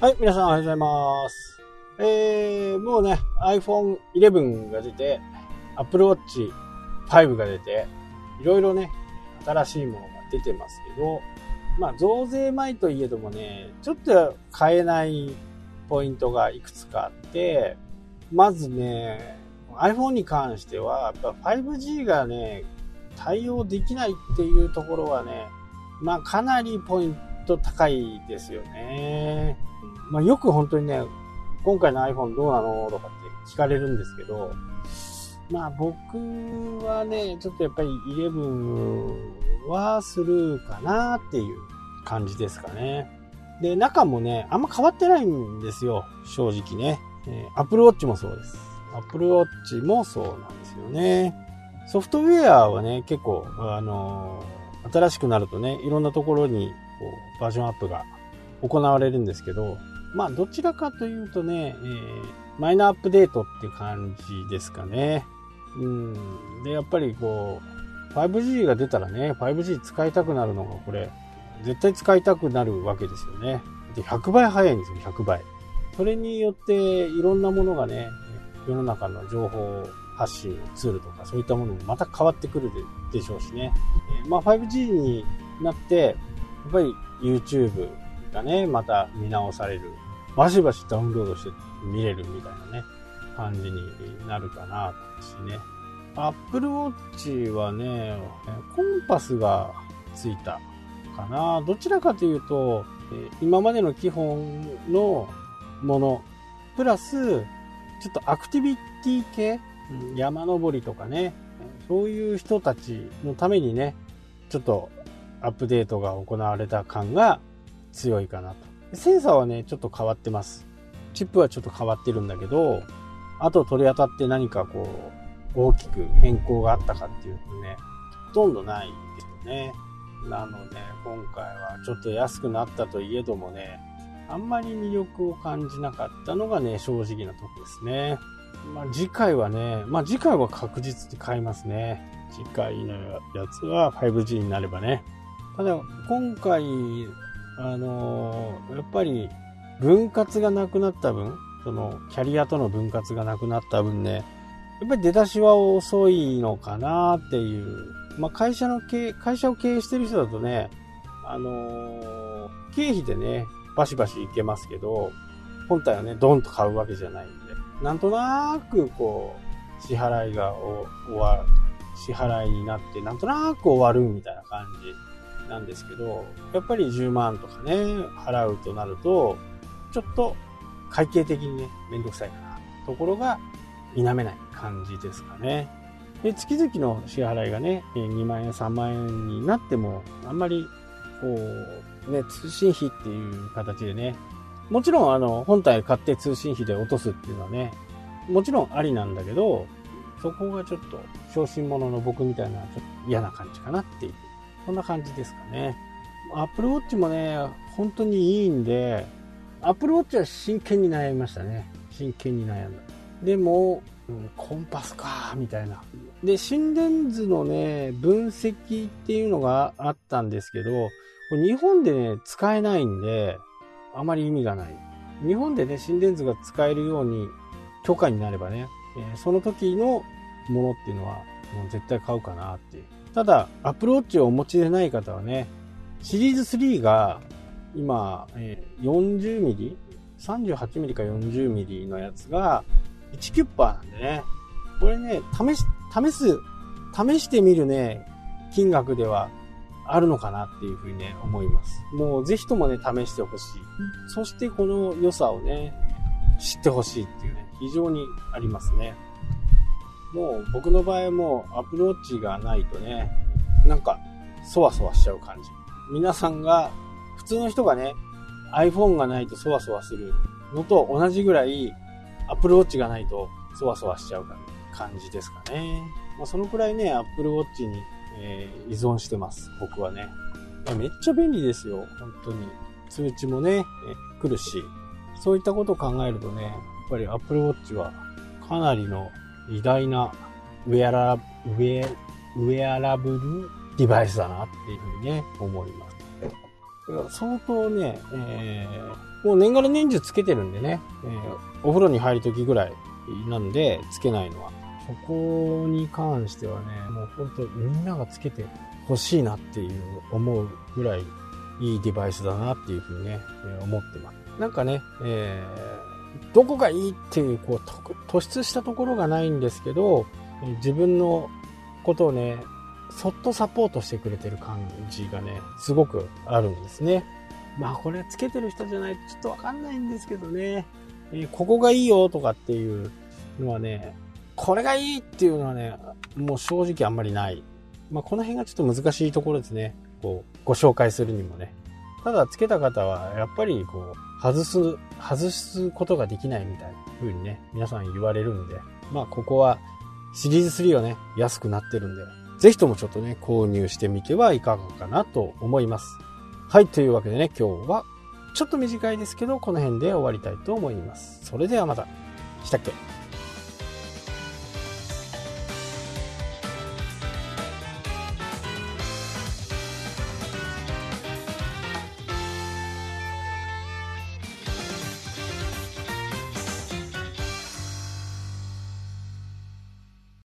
はい、皆さんおはようございます。えー、もうね、iPhone 11が出て、Apple Watch 5が出て、いろいろね、新しいものが出てますけど、まあ、増税前といえどもね、ちょっと買えないポイントがいくつかあって、まずね、iPhone に関しては、やっぱ 5G がね、対応できないっていうところはね、まあ、かなりポイント高いですよね。まあ、よく本当にね、今回の iPhone どうなのとかって聞かれるんですけど、まあ僕はね、ちょっとやっぱり11はスルーかなっていう感じですかね。で、中もね、あんま変わってないんですよ、正直ね。えー、Apple Watch もそうです。Apple Watch もそうなんですよね。ソフトウェアはね、結構、あのー新しくなるとね、いろんなところにこうバージョンアップが行われるんですけど、まあどちらかというとね、えーマイナーアップデートっていう感じですかね。うん。で、やっぱりこう、5G が出たらね、5G 使いたくなるのがこれ、絶対使いたくなるわけですよね。で、100倍早いんですよ、100倍。それによっていろんなものがね、世の中の情報発信のツールとかそういったものもまた変わってくるででしょうしね。えーまあ 5G になって、やっぱり YouTube がね、また見直される。バシバシダウンロードして見れるみたいなね、感じになるかなとしね。Apple Watch はね、コンパスがついたかな。どちらかというと、えー今までの基本のもの、プラス、ちょっとアクティビティ系、うん山登りとかね、そういう人たちのためにね、ちょっとアップデートが行われた感が強いかなと。センサーはね、ちょっと変わってます。チップはちょっと変わってるんだけど、あと取り当たって何かこう、大きく変更があったかっていうとね、ほとんどないですよね。なので、今回はちょっと安くなったといえどもね、あんまり魅力を感じなかったのがね、正直なとこですね。まあ次回はね、まあ次回は確実に買いますね。次回のやつは 5G になればね。ただ、今回、あのーやっぱり分割がなくなった分、そのキャリアとの分割がなくなった分ね、やっぱり出だしは遅いのかなっていう。まあ会社の経営、会社を経営してる人だとね、あのー経費でね、バシバシいけますけど、本体はね、ドンと買うわけじゃないんで、なんとなくこう、支払いが終わる、支払いになって、なんとなく終わるみたいな感じなんですけど、やっぱり10万とかね、払うとなると、ちょっと会計的にね、めんどくさいかな。ところが、否めない感じですかね。で、月々の支払いがね、2万円、3万円になっても、あんまり、こう、ね、通信費っていう形でね、もちろん、あの、本体買って通信費で落とすっていうのはね、もちろんありなんだけど、そこがちょっと、小心者の僕みたいな、ちょっと嫌な感じかなっていう、そんな感じですかね。Apple Watch もね、本当にいいんで、Apple Watch は真剣に悩みましたね。真剣に悩んだ。でも、うんコンパスか、みたいな。で、心電図のね、分析っていうのがあったんですけど、日本でね、使えないんで、あまり意味がない。日本でね、心電図が使えるように許可になればね、えーその時のものっていうのは、もう絶対買うかなっていう。ただ、Apple Watch をお持ちでない方はね、シリーズ3が今、え40ミリ ?38 ミリか40ミリのやつが1キュッパーなんでね、これね、試し、試す、試してみるね、金額ではあるのかなっていうふうにね、思います。もうぜひともね、試してほしい。そしてこの良さをね、知ってほしいっていうね、非常にありますね。もう僕の場合もアプローチがないとね、なんか、そわそわしちゃう感じ。皆さんが、普通の人がね、iPhone がないとそわそわするのと同じぐらい、アプローチがないとそわそわしちゃう感じですかね。まあ、そのくらいね、Apple Watch に、えー依存してます。僕はね。めっちゃ便利ですよ。本当に。通知もね、え来るし。そういったことを考えるとね、やっぱり Apple Watch はかなりの偉大なウェアラ、ウェア、ウェアラブルデバイスだなっていうふうにね、思います。相当ね、えーもう年がら年中つけてるんでね、えー、お風呂に入る時ぐらいなんで、つけないのは。そこに関してはね、もう本当みんながつけて欲しいなっていう思うぐらいいいデバイスだなっていうふうにね、えー、思ってます。なんかね、えー、どこがいいっていう、こう、突出したところがないんですけど、自分のことをね、そっとサポートしてくれてる感じがね、すごくあるんですね。まあこれつけてる人じゃないとちょっとわかんないんですけどね、え、ここがいいよとかっていうのはね、これがいいっていうのはね、もう正直あんまりない。まあこの辺がちょっと難しいところですね。こう、ご紹介するにもね。ただつけた方はやっぱりこう、外す、外すことができないみたいな風にね、皆さん言われるんで、まあここはシリーズ3はね、安くなってるんで、ぜひともちょっとね、購入してみてはいかがかなと思います。はい、というわけでね、今日はちょっと短いですけど、この辺で終わりたいと思います。それではまた。したっけ